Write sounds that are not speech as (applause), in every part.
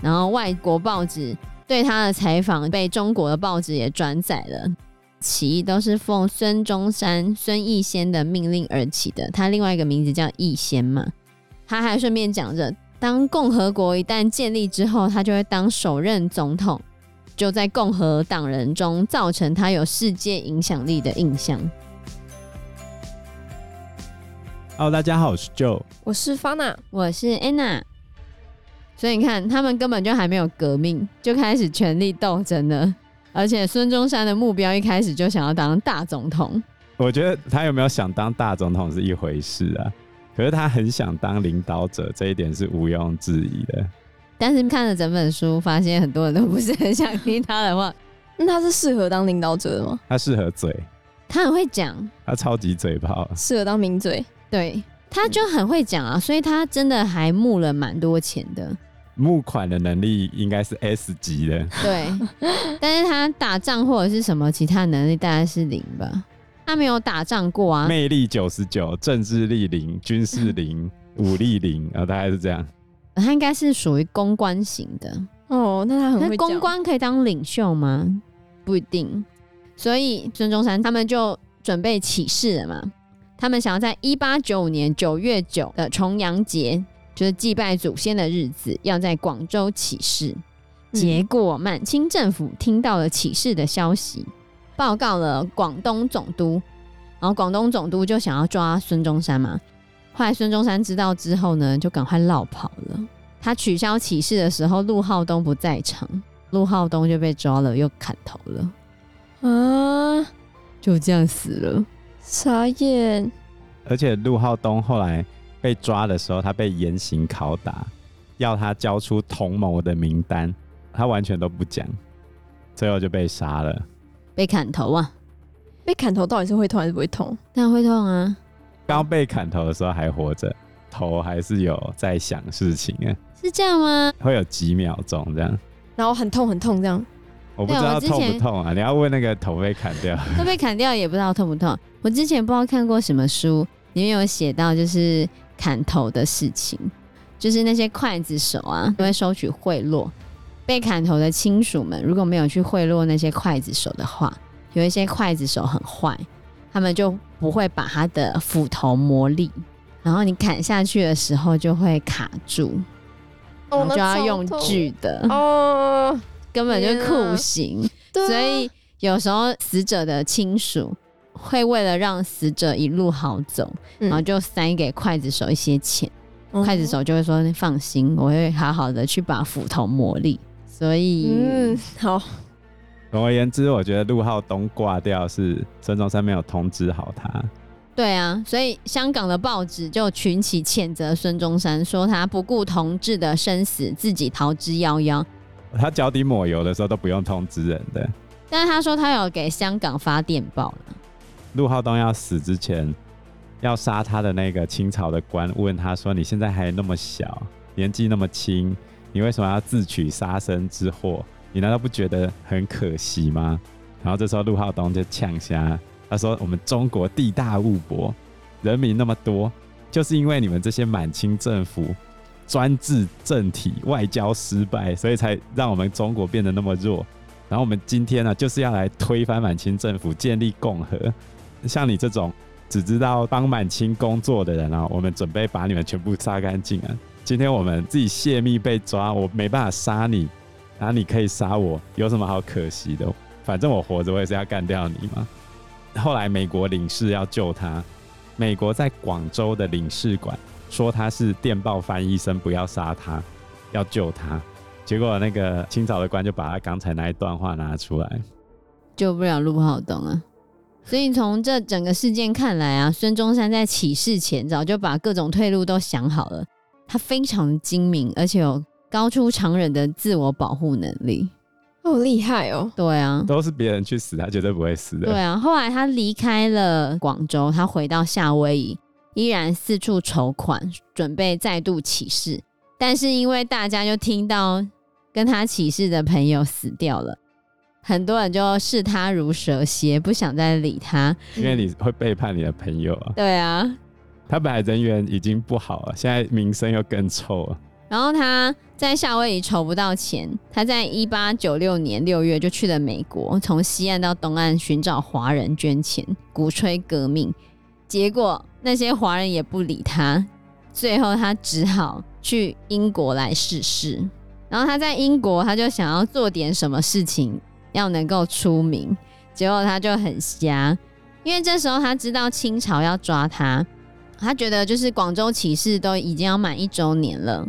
然后外国报纸对他的采访被中国的报纸也转载了，起义都是奉孙中山、孙逸仙的命令而起的。他另外一个名字叫逸仙嘛。他还顺便讲着，当共和国一旦建立之后，他就会当首任总统，就在共和党人中造成他有世界影响力的印象。Hello，大家好，我是 Joe，我是 Fana，我是 Anna。所以你看，他们根本就还没有革命，就开始权力斗争了。而且孙中山的目标一开始就想要当大总统。我觉得他有没有想当大总统是一回事啊，可是他很想当领导者，这一点是毋庸置疑的。但是看了整本书，发现很多人都不是很想听他的话。那他是适合当领导者的吗？他适合嘴，他很会讲，他超级嘴炮，适合当名嘴。对，他就很会讲啊，所以他真的还募了蛮多钱的。募款的能力应该是 S 级的。对，(laughs) 但是他打仗或者是什么其他能力大概是零吧。他没有打仗过啊。魅力九十九，政治力零，军事零，(laughs) 武力零，然后大概是这样。他应该是属于公关型的。哦，那他很会。公关可以当领袖吗？不一定。所以孙中山他们就准备起事了嘛。他们想要在一八九五年九月九的重阳节，就是祭拜祖先的日子，要在广州起事。结果满清政府听到了起事的消息，报告了广东总督，然后广东总督就想要抓孙中山嘛。后来孙中山知道之后呢，就赶快落跑了。他取消起事的时候，陆浩东不在场，陆浩东就被抓了，又砍头了。啊，就这样死了。傻眼，而且陆浩东后来被抓的时候，他被严刑拷打，要他交出同谋的名单，他完全都不讲，最后就被杀了，被砍头啊！被砍头到底是会痛还是不会痛？当然会痛啊！刚被砍头的时候还活着，头还是有在想事情啊？是这样吗？会有几秒钟这样，然后很痛很痛这样。我不知道痛不痛啊？你要问那个头被砍掉，(laughs) 头被砍掉也不知道痛不痛。我之前不知道看过什么书，里面有写到就是砍头的事情，就是那些刽子手啊，都会收取贿赂。被砍头的亲属们如果没有去贿赂那些刽子手的话，有一些刽子手很坏，他们就不会把他的斧头磨利，然后你砍下去的时候就会卡住，然后就要用锯的哦。(laughs) 根本就酷刑，啊，所以有时候死者的亲属会为了让死者一路好走，嗯，然后就塞给刽子手一些钱，刽、嗯、子手就会说：“你放心，我会好好的去把斧头磨利。”所以，嗯，好。总而言之，我觉得陆浩东挂掉是孙中山没有通知好他。对啊，所以香港的报纸就群起谴责孙中山，说他不顾同志的生死，自己逃之夭夭。他脚底抹油的时候都不用通知人的，但是他说他有给香港发电报了。陆浩东要死之前，要杀他的那个清朝的官问他说：“你现在还那么小，年纪那么轻，你为什么要自取杀身之祸？你难道不觉得很可惜吗？”然后这时候陆浩东就呛瞎，他说：“我们中国地大物博，人民那么多，就是因为你们这些满清政府。”专制政体，外交失败，所以才让我们中国变得那么弱。然后我们今天呢，就是要来推翻满清政府，建立共和。像你这种只知道帮满清工作的人啊，我们准备把你们全部杀干净啊！今天我们自己泄密被抓，我没办法杀你，然后你可以杀我，有什么好可惜的？反正我活着，我也是要干掉你嘛。后来美国领事要救他，美国在广州的领事馆。说他是电报翻译生，不要杀他，要救他。结果那个清朝的官就把他刚才那一段话拿出来，救不了陆浩东啊。所以从这整个事件看来啊，孙中山在起事前早就把各种退路都想好了。他非常精明，而且有高出常人的自我保护能力。好厉害哦！对啊，都是别人去死，他绝对不会死的。对啊，后来他离开了广州，他回到夏威夷。依然四处筹款，准备再度起事，但是因为大家就听到跟他起事的朋友死掉了，很多人就视他如蛇蝎，不想再理他。因为你会背叛你的朋友啊。对啊，他本来人缘已经不好了，现在名声又更臭了。然后他在夏威夷筹不到钱，他在一八九六年六月就去了美国，从西岸到东岸寻找华人捐钱，鼓吹革命。结果那些华人也不理他，最后他只好去英国来试试。然后他在英国，他就想要做点什么事情，要能够出名。结果他就很瞎，因为这时候他知道清朝要抓他，他觉得就是广州起义都已经要满一周年了。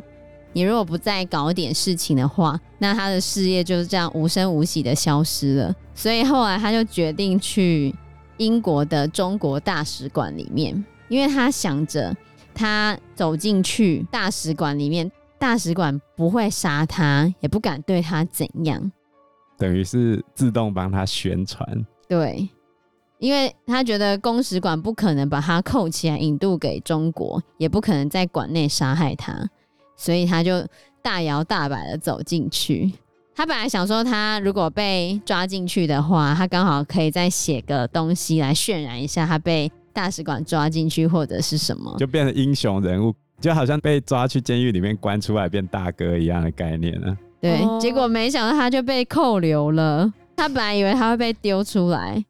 你如果不再搞点事情的话，那他的事业就是这样无声无息的消失了。所以后来他就决定去英国的中国大使馆里面，因为他想着他走进去大使馆里面，大使馆不会杀他，也不敢对他怎样，等于是自动帮他宣传。对，因为他觉得公使馆不可能把他扣起来引渡给中国，也不可能在馆内杀害他。所以他就大摇大摆的走进去。他本来想说，他如果被抓进去的话，他刚好可以再写个东西来渲染一下他被大使馆抓进去或者是什么，就变成英雄人物，就好像被抓去监狱里面关出来变大哥一样的概念啊。对，结果没想到他就被扣留了。他本来以为他会被丢出来。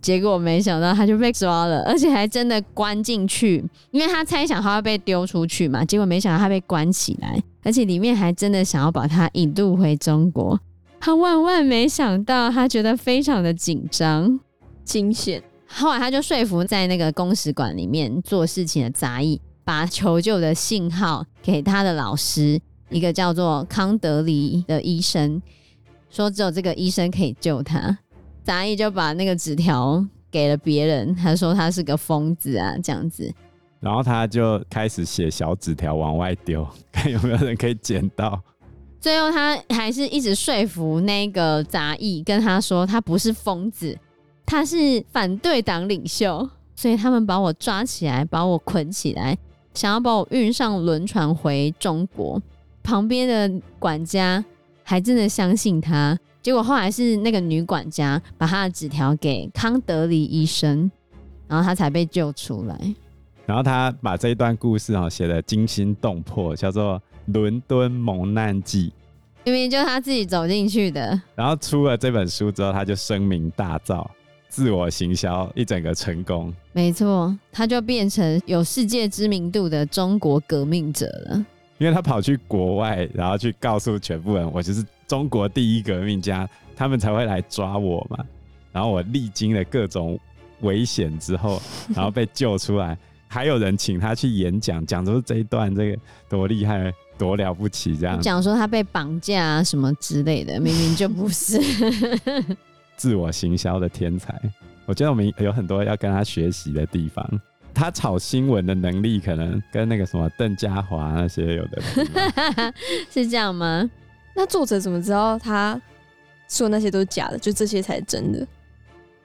结果没想到他就被抓了，(laughs) 而且还真的关进去，因为他猜想他会被丢出去嘛。结果没想到他被关起来，而且里面还真的想要把他引渡回中国。他万万没想到，他觉得非常的紧张、惊险。后来他就说服在那个公使馆里面做事情的杂役，把求救的信号给他的老师，一个叫做康德黎的医生，说只有这个医生可以救他。杂役就把那个纸条给了别人，他说他是个疯子啊，这样子。然后他就开始写小纸条往外丢，看有没有人可以捡到。最后他还是一直说服那个杂役，跟他说他不是疯子，他是反对党领袖。所以他们把我抓起来，把我捆起来，想要把我运上轮船回中国。旁边的管家还真的相信他。结果后来是那个女管家把他的纸条给康德里医生，然后他才被救出来。然后他把这一段故事啊写得惊心动魄，叫做《伦敦蒙难记》，明明就他自己走进去的。然后出了这本书之后，他就声名大噪，自我行销一整个成功。没错，他就变成有世界知名度的中国革命者了。因为他跑去国外，然后去告诉全部人，我就是中国第一革命家，他们才会来抓我嘛。然后我历经了各种危险之后，(laughs) 然后被救出来，还有人请他去演讲，讲出这一段，这个多厉害，多了不起，这样讲说他被绑架啊什么之类的，明明就不是，(laughs) (laughs) 自我行销的天才。我觉得我们有很多要跟他学习的地方。他炒新闻的能力可能跟那个什么邓家华那些有的 (laughs) 是这样吗？那作者怎么知道他说那些都是假的，就这些才是真的？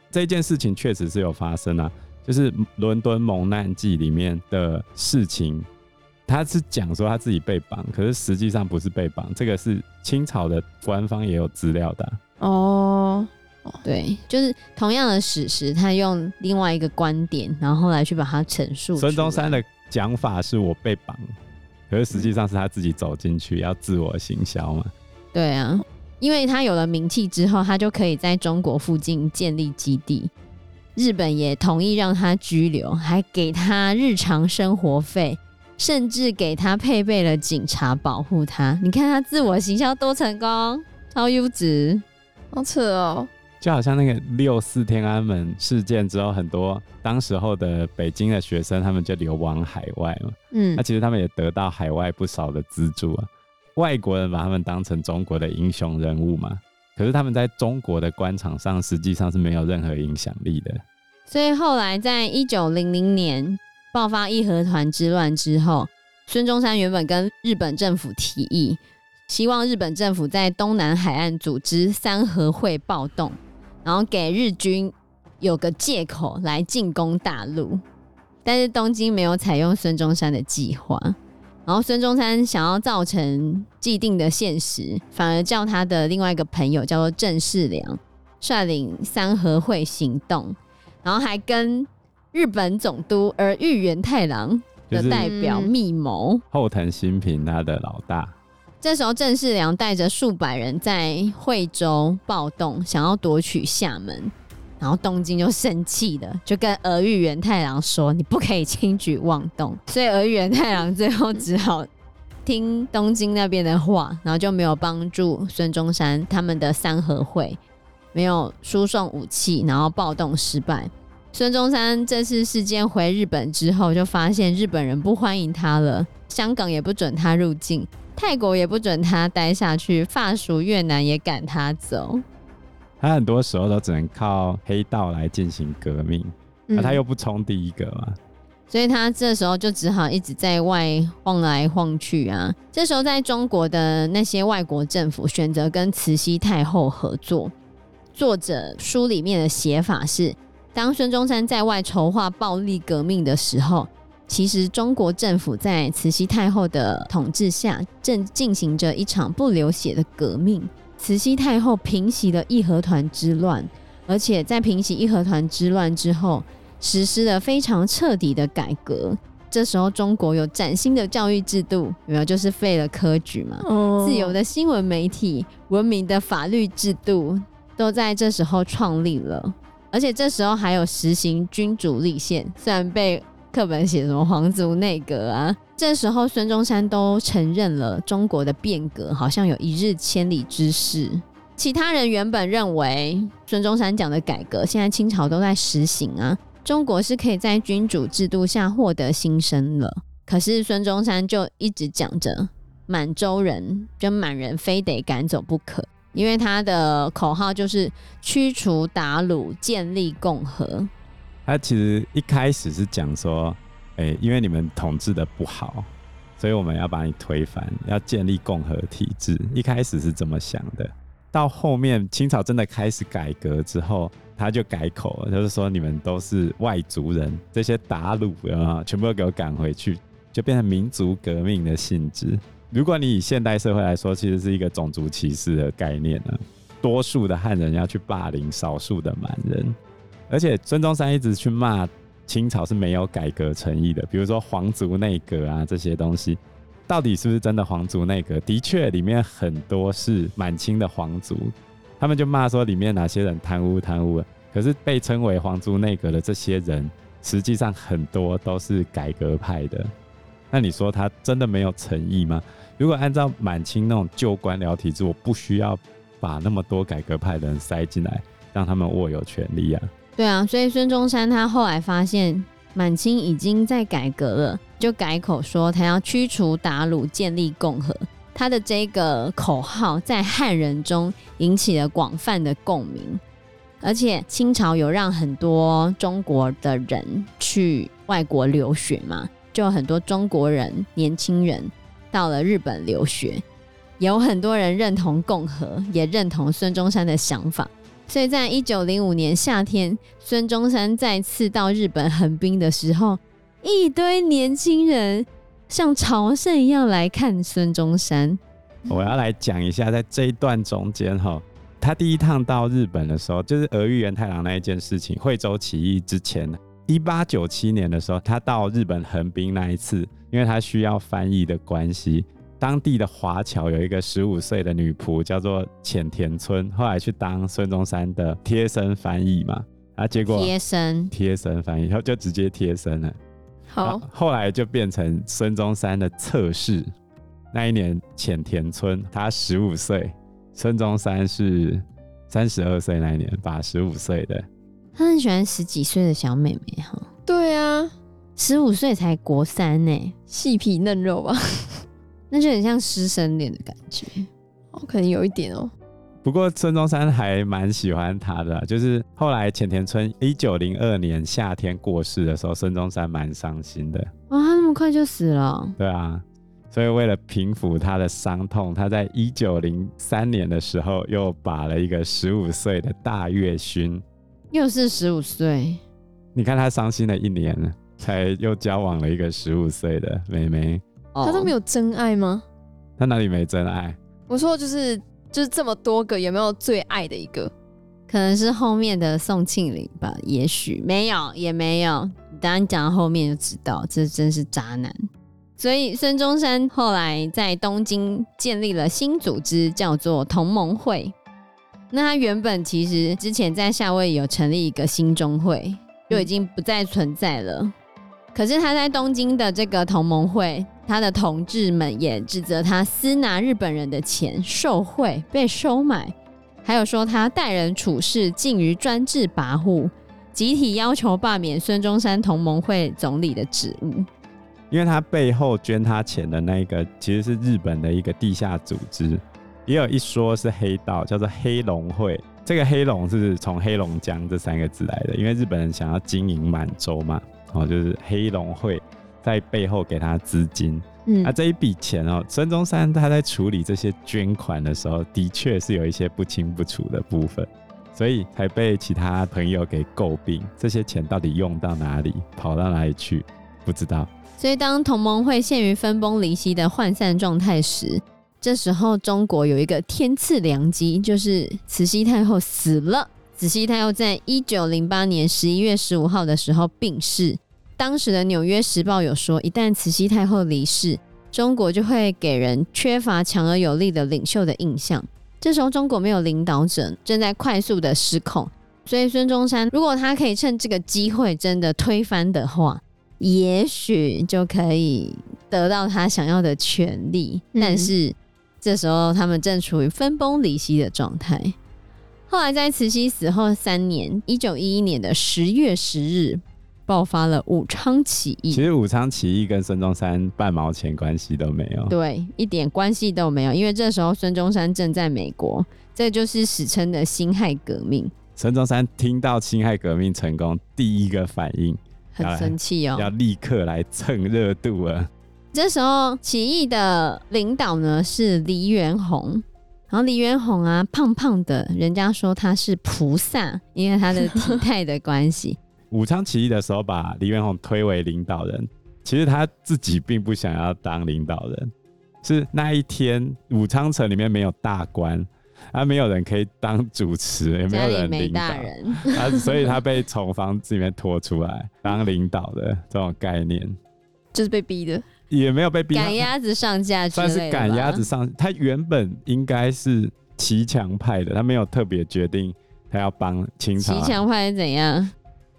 这件事情确实是有发生啊，就是《伦敦蒙难记》里面的事情，他是讲说他自己被绑，可是实际上不是被绑，这个是清朝的官方也有资料的啊。哦。对，就是同样的史实，他用另外一个观点，然后后来去把它陈述。孙中山的讲法是我被绑，可是实际上是他自己走进去要自我行销嘛。对啊，因为他有了名气之后，他就可以在中国附近建立基地，日本也同意让他拘留，还给他日常生活费，甚至给他配备了警察保护他。你看他自我行销多成功，超优质，好扯哦。就好像那个六四天安门事件之后，很多当时候的北京的学生，他们就流亡海外嘛。嗯，那其实他们也得到海外不少的资助啊。外国人把他们当成中国的英雄人物嘛，可是他们在中国的官场上实际上是没有任何影响力的。所以后来在一九零零年爆发义和团之乱之后，孙中山原本跟日本政府提议，希望日本政府在东南海岸组织三合会暴动。然后给日军有个借口来进攻大陆，但是东京没有采用孙中山的计划。然后孙中山想要造成既定的现实，反而叫他的另外一个朋友叫做郑世良率领三合会行动，然后还跟日本总督而玉原太郎的代表密谋，后藤新平他的老大。这时候郑世良带着数百人在惠州暴动，想要夺取厦门，然后东京就生气了，就跟儿玉元太郎说：“你不可以轻举妄动。”所以儿玉元太郎最后只好听东京那边的话，然后就没有帮助孙中山他们的三合会，没有输送武器，然后暴动失败。孙中山这次事件回日本之后，就发现日本人不欢迎他了，香港也不准他入境。泰国也不准他待下去，法属越南也赶他走。他很多时候都只能靠黑道来进行革命，那、嗯、他又不冲第一个嘛，所以他这时候就只好一直在外晃来晃去啊。这时候在中国的那些外国政府选择跟慈禧太后合作。作者书里面的写法是：当孙中山在外筹划暴力革命的时候。其实，中国政府在慈禧太后的统治下，正进行着一场不流血的革命。慈禧太后平息了义和团之乱，而且在平息义和团之乱之后，实施了非常彻底的改革。这时候，中国有崭新的教育制度，有没有？就是废了科举嘛。Oh. 自由的新闻媒体、文明的法律制度，都在这时候创立了。而且这时候还有实行君主立宪，虽然被。课本写什么皇族内阁啊？这时候孙中山都承认了中国的变革好像有一日千里之势。其他人原本认为孙中山讲的改革，现在清朝都在实行啊，中国是可以在君主制度下获得新生了。可是孙中山就一直讲着满洲人跟满人非得赶走不可，因为他的口号就是驱除鞑虏，建立共和。他其实一开始是讲说，哎、因为你们统治的不好，所以我们要把你推翻，要建立共和体制。一开始是这么想的，到后面清朝真的开始改革之后，他就改口了，就是说你们都是外族人，这些韃虏啊，全部都给我赶回去，就变成民族革命的性质。如果你以现代社会来说，其实是一个种族歧视的概念呢，多数的汉人要去霸凌少数的满人。而且孙中山一直去骂清朝是没有改革诚意的，比如说皇族内阁啊这些东西，到底是不是真的皇族内阁？的确，里面很多是满清的皇族，他们就骂说里面哪些人贪污贪污了。可是被称为皇族内阁的这些人，实际上很多都是改革派的。那你说他真的没有诚意吗？如果按照满清那种旧官僚体制，我不需要把那么多改革派的人塞进来，让他们握有权力啊。对啊，所以孙中山他后来发现满清已经在改革了，就改口说他要驱除鞑虏，建立共和。他的这个口号在汉人中引起了广泛的共鸣，而且清朝有让很多中国的人去外国留学嘛，就很多中国人年轻人到了日本留学，有很多人认同共和，也认同孙中山的想法。所以在一九零五年夏天，孙中山再次到日本横滨的时候，一堆年轻人像朝圣一样来看孙中山。我要来讲一下，在这一段中间哈，他第一趟到日本的时候，就是俄玉源太郎那一件事情，惠州起义之前，一八九七年的时候，他到日本横滨那一次，因为他需要翻译的关系。当地的华侨有一个十五岁的女仆，叫做浅田村，后来去当孙中山的贴身翻译嘛，啊，结果贴身贴身翻译，然后就直接贴身了。好，后来就变成孙中山的侧室。那一年浅田村他十五岁，孙中山是三十二岁那一年，把十五岁的。他很喜欢十几岁的小妹妹哈。对啊，十五岁才国三呢，(laughs) 细皮嫩肉吧。那就很像师生恋的感觉，哦，可能有一点哦。不过孙中山还蛮喜欢他的，就是后来浅田村一九零二年夏天过世的时候，孙中山蛮伤心的。哦，他那么快就死了？对啊，所以为了平复他的伤痛，他在一九零三年的时候又把了一个十五岁的大月勋，又是十五岁。你看他伤心了一年，才又交往了一个十五岁的妹妹。他都没有真爱吗？他哪里没真爱？我说就是就是这么多个，有没有最爱的一个？可能是后面的宋庆龄吧，也许没有，也没有。当然讲到后面就知道，这真是渣男。所以孙中山后来在东京建立了新组织，叫做同盟会。那他原本其实之前在夏威夷有成立一个新中会，就已经不再存在了。可是他在东京的这个同盟会，他的同志们也指责他私拿日本人的钱、受贿、被收买。还有说他待人处事近于专制跋扈，集体要求罢免孙中山同盟会总理的职务。因为他背后捐他钱的那个其实是日本的一个地下组织，也有一说是黑道，叫做黑龙会。这个黑龙是从黑龙江这三个字来的，因为日本人想要经营满洲嘛，哦，就是黑龙会在背后给他资金。嗯，啊，这一笔钱哦，孙中山他在处理这些捐款的时候，的确是有一些不清不楚的部分，所以才被其他朋友给诟病。这些钱到底用到哪里，跑到哪里去，不知道。所以，当同盟会陷于分崩离析的涣散状态时，这时候中国有一个天赐良机，就是慈禧太后死了。慈禧太后在一九零八年十一月十五号的时候病逝。当时的《纽约时报》有说，一旦慈禧太后离世，中国就会给人缺乏强而有力的领袖的印象。这时候中国没有领导者，正在快速的失控。所以孙中山如果他可以趁这个机会真的推翻的话，也许就可以得到他想要的权利。嗯。但是这时候他们正处于分崩离析的状态。后来在慈禧死后三年，一九一一年的十月十日。爆发了武昌起义。其实武昌起义跟孙中山半毛钱关系都没有，对，一点关系都没有。因为这时候孙中山正在美国，这就是史称的辛亥革命。孙中山听到辛亥革命成功，第一个反应很生气哦，要立刻来蹭热度啊。这时候起义的领导呢是黎元洪，然后黎元洪啊，胖胖的，人家说他是菩萨，因为他的体态的关系。武昌起义的时候，把黎元洪推为领导人。其实他自己并不想要当领导人，是那一天武昌城里面没有大官，啊，没有人可以当主持，也没有人领导，啊所以他被从房子里面拖出来 (laughs) 当领导的这种概念，就是被逼的，也没有被逼，赶鸭子上架，算是赶鸭子上。他原本应该是骑墙派的，他没有特别决定他要帮清朝。骑墙派是怎样？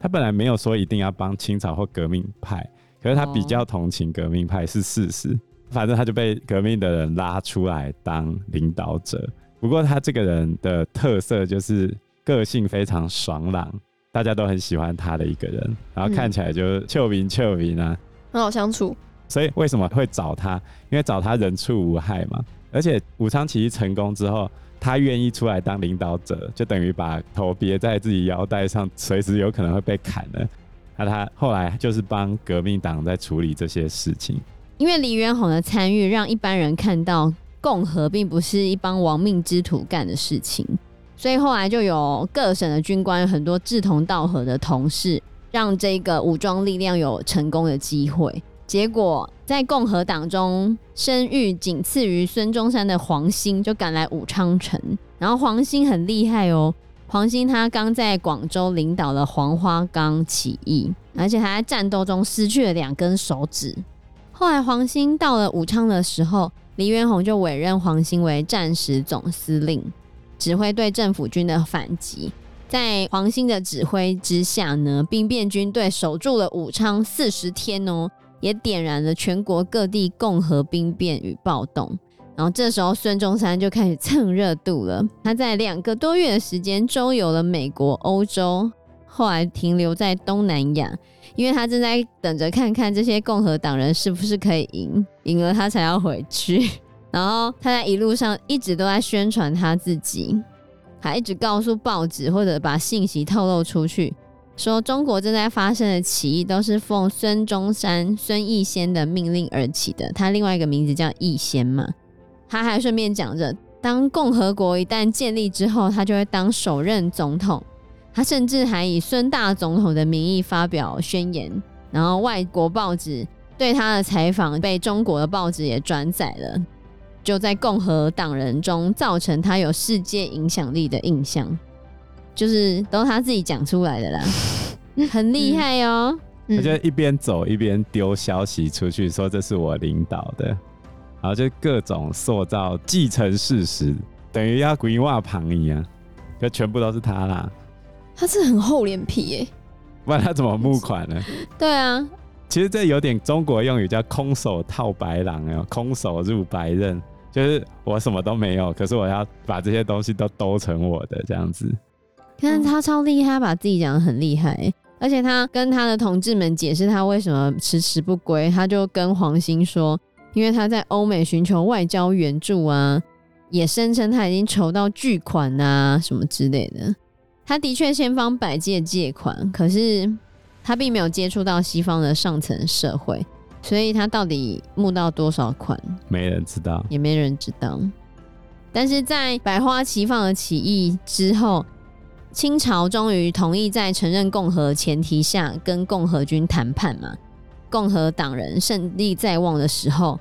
他本来没有说一定要帮清朝或革命派，可是他比较同情革命派是事实。哦、反正他就被革命的人拉出来当领导者。不过他这个人的特色就是个性非常爽朗，大家都很喜欢他的一个人。然后看起来就臭名臭名啊，很好相处。所以为什么会找他？因为找他人畜无害嘛。而且武昌起义成功之后。他愿意出来当领导者，就等于把头别在自己腰带上，随时有可能会被砍了。那他后来就是帮革命党在处理这些事情。因为黎元洪的参与，让一般人看到共和并不是一帮亡命之徒干的事情，所以后来就有各省的军官很多志同道合的同事，让这个武装力量有成功的机会。结果，在共和党中，声誉仅次于孙中山的黄兴就赶来武昌城。然后黄兴很厉害哦，黄兴他刚在广州领导了黄花岗起义，而且他在战斗中失去了两根手指。后来黄兴到了武昌的时候，黎元洪就委任黄兴为战时总司令，指挥对政府军的反击。在黄兴的指挥之下呢，兵变军队守住了武昌四十天哦。也点燃了全国各地共和兵变与暴动，然后这时候孙中山就开始蹭热度了。他在两个多月的时间周游了美国、欧洲，后来停留在东南亚，因为他正在等着看看这些共和党人是不是可以赢，赢了他才要回去。(laughs) 然后他在一路上一直都在宣传他自己，还一直告诉报纸或者把信息透露出去。说中国正在发生的起义都是奉孙中山、孙逸仙的命令而起的，他另外一个名字叫逸仙嘛。他还顺便讲着，当共和国一旦建立之后，他就会当首任总统。他甚至还以孙大总统的名义发表宣言，然后外国报纸对他的采访被中国的报纸也转载了，就在共和党人中造成他有世界影响力的印象。就是都他自己讲出来的啦，(laughs) 很厉害哦、喔。他就一边走一边丢消息出去，说这是我领导的，然后就各种塑造既成事实，等于要鬼话旁一样，就全部都是他啦。他是很厚脸皮耶，不然他怎么募款呢？对啊，其实这有点中国用语叫“空手套白狼”哟，“空手入白刃”，就是我什么都没有，可是我要把这些东西都兜成我的这样子。看他超厉害，他把自己讲的很厉害。而且他跟他的同志们解释他为什么迟迟不归，他就跟黄兴说，因为他在欧美寻求外交援助啊，也声称他已经筹到巨款啊什么之类的。他的确千方百计借款，可是他并没有接触到西方的上层社会，所以他到底募到多少款，没人知道，也没人知道。但是在百花齐放的起义之后。清朝终于同意在承认共和前提下跟共和军谈判嘛，共和党人胜利在望的时候，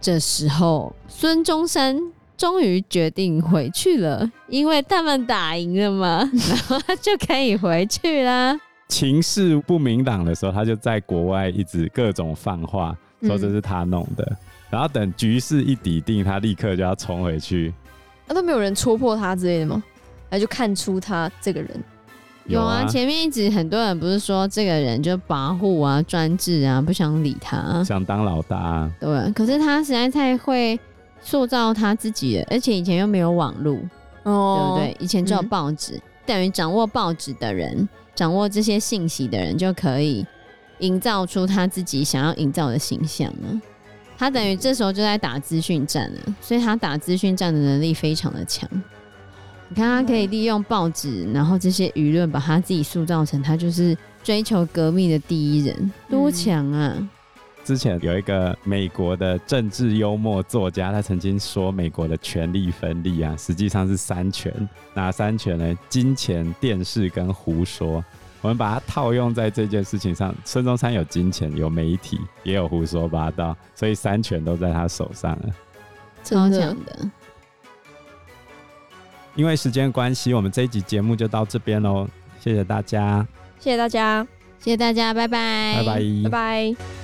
这时候孙中山终于决定回去了，因为他们打赢了嘛，(laughs) 然后他就可以回去啦。情势不明朗的时候，他就在国外一直各种放话，说这是他弄的，嗯、然后等局势一底定，他立刻就要冲回去。那、啊、都没有人戳破他之类的吗？那就看出他这个人有啊，有啊，前面一直很多人不是说这个人就跋扈啊、专制啊，不想理他，想当老大啊。对，可是他实在太会塑造他自己了，而且以前又没有网络，哦，对不对？以前只有报纸，嗯、等于掌握报纸的人，掌握这些信息的人，就可以营造出他自己想要营造的形象了。他等于这时候就在打资讯战了，所以他打资讯战的能力非常的强。你看，他可以利用报纸，然后这些舆论，把他自己塑造成他就是追求革命的第一人，多强啊！之前有一个美国的政治幽默作家，他曾经说，美国的权力分立啊，实际上是三权，哪三权呢？金钱、电视跟胡说。我们把它套用在这件事情上，孙中山有金钱，有媒体，也有胡说八道，所以三权都在他手上了，超强的。因为时间关系，我们这一集节目就到这边喽。谢谢大家，谢谢大家，谢谢大家，拜拜，拜拜，拜拜。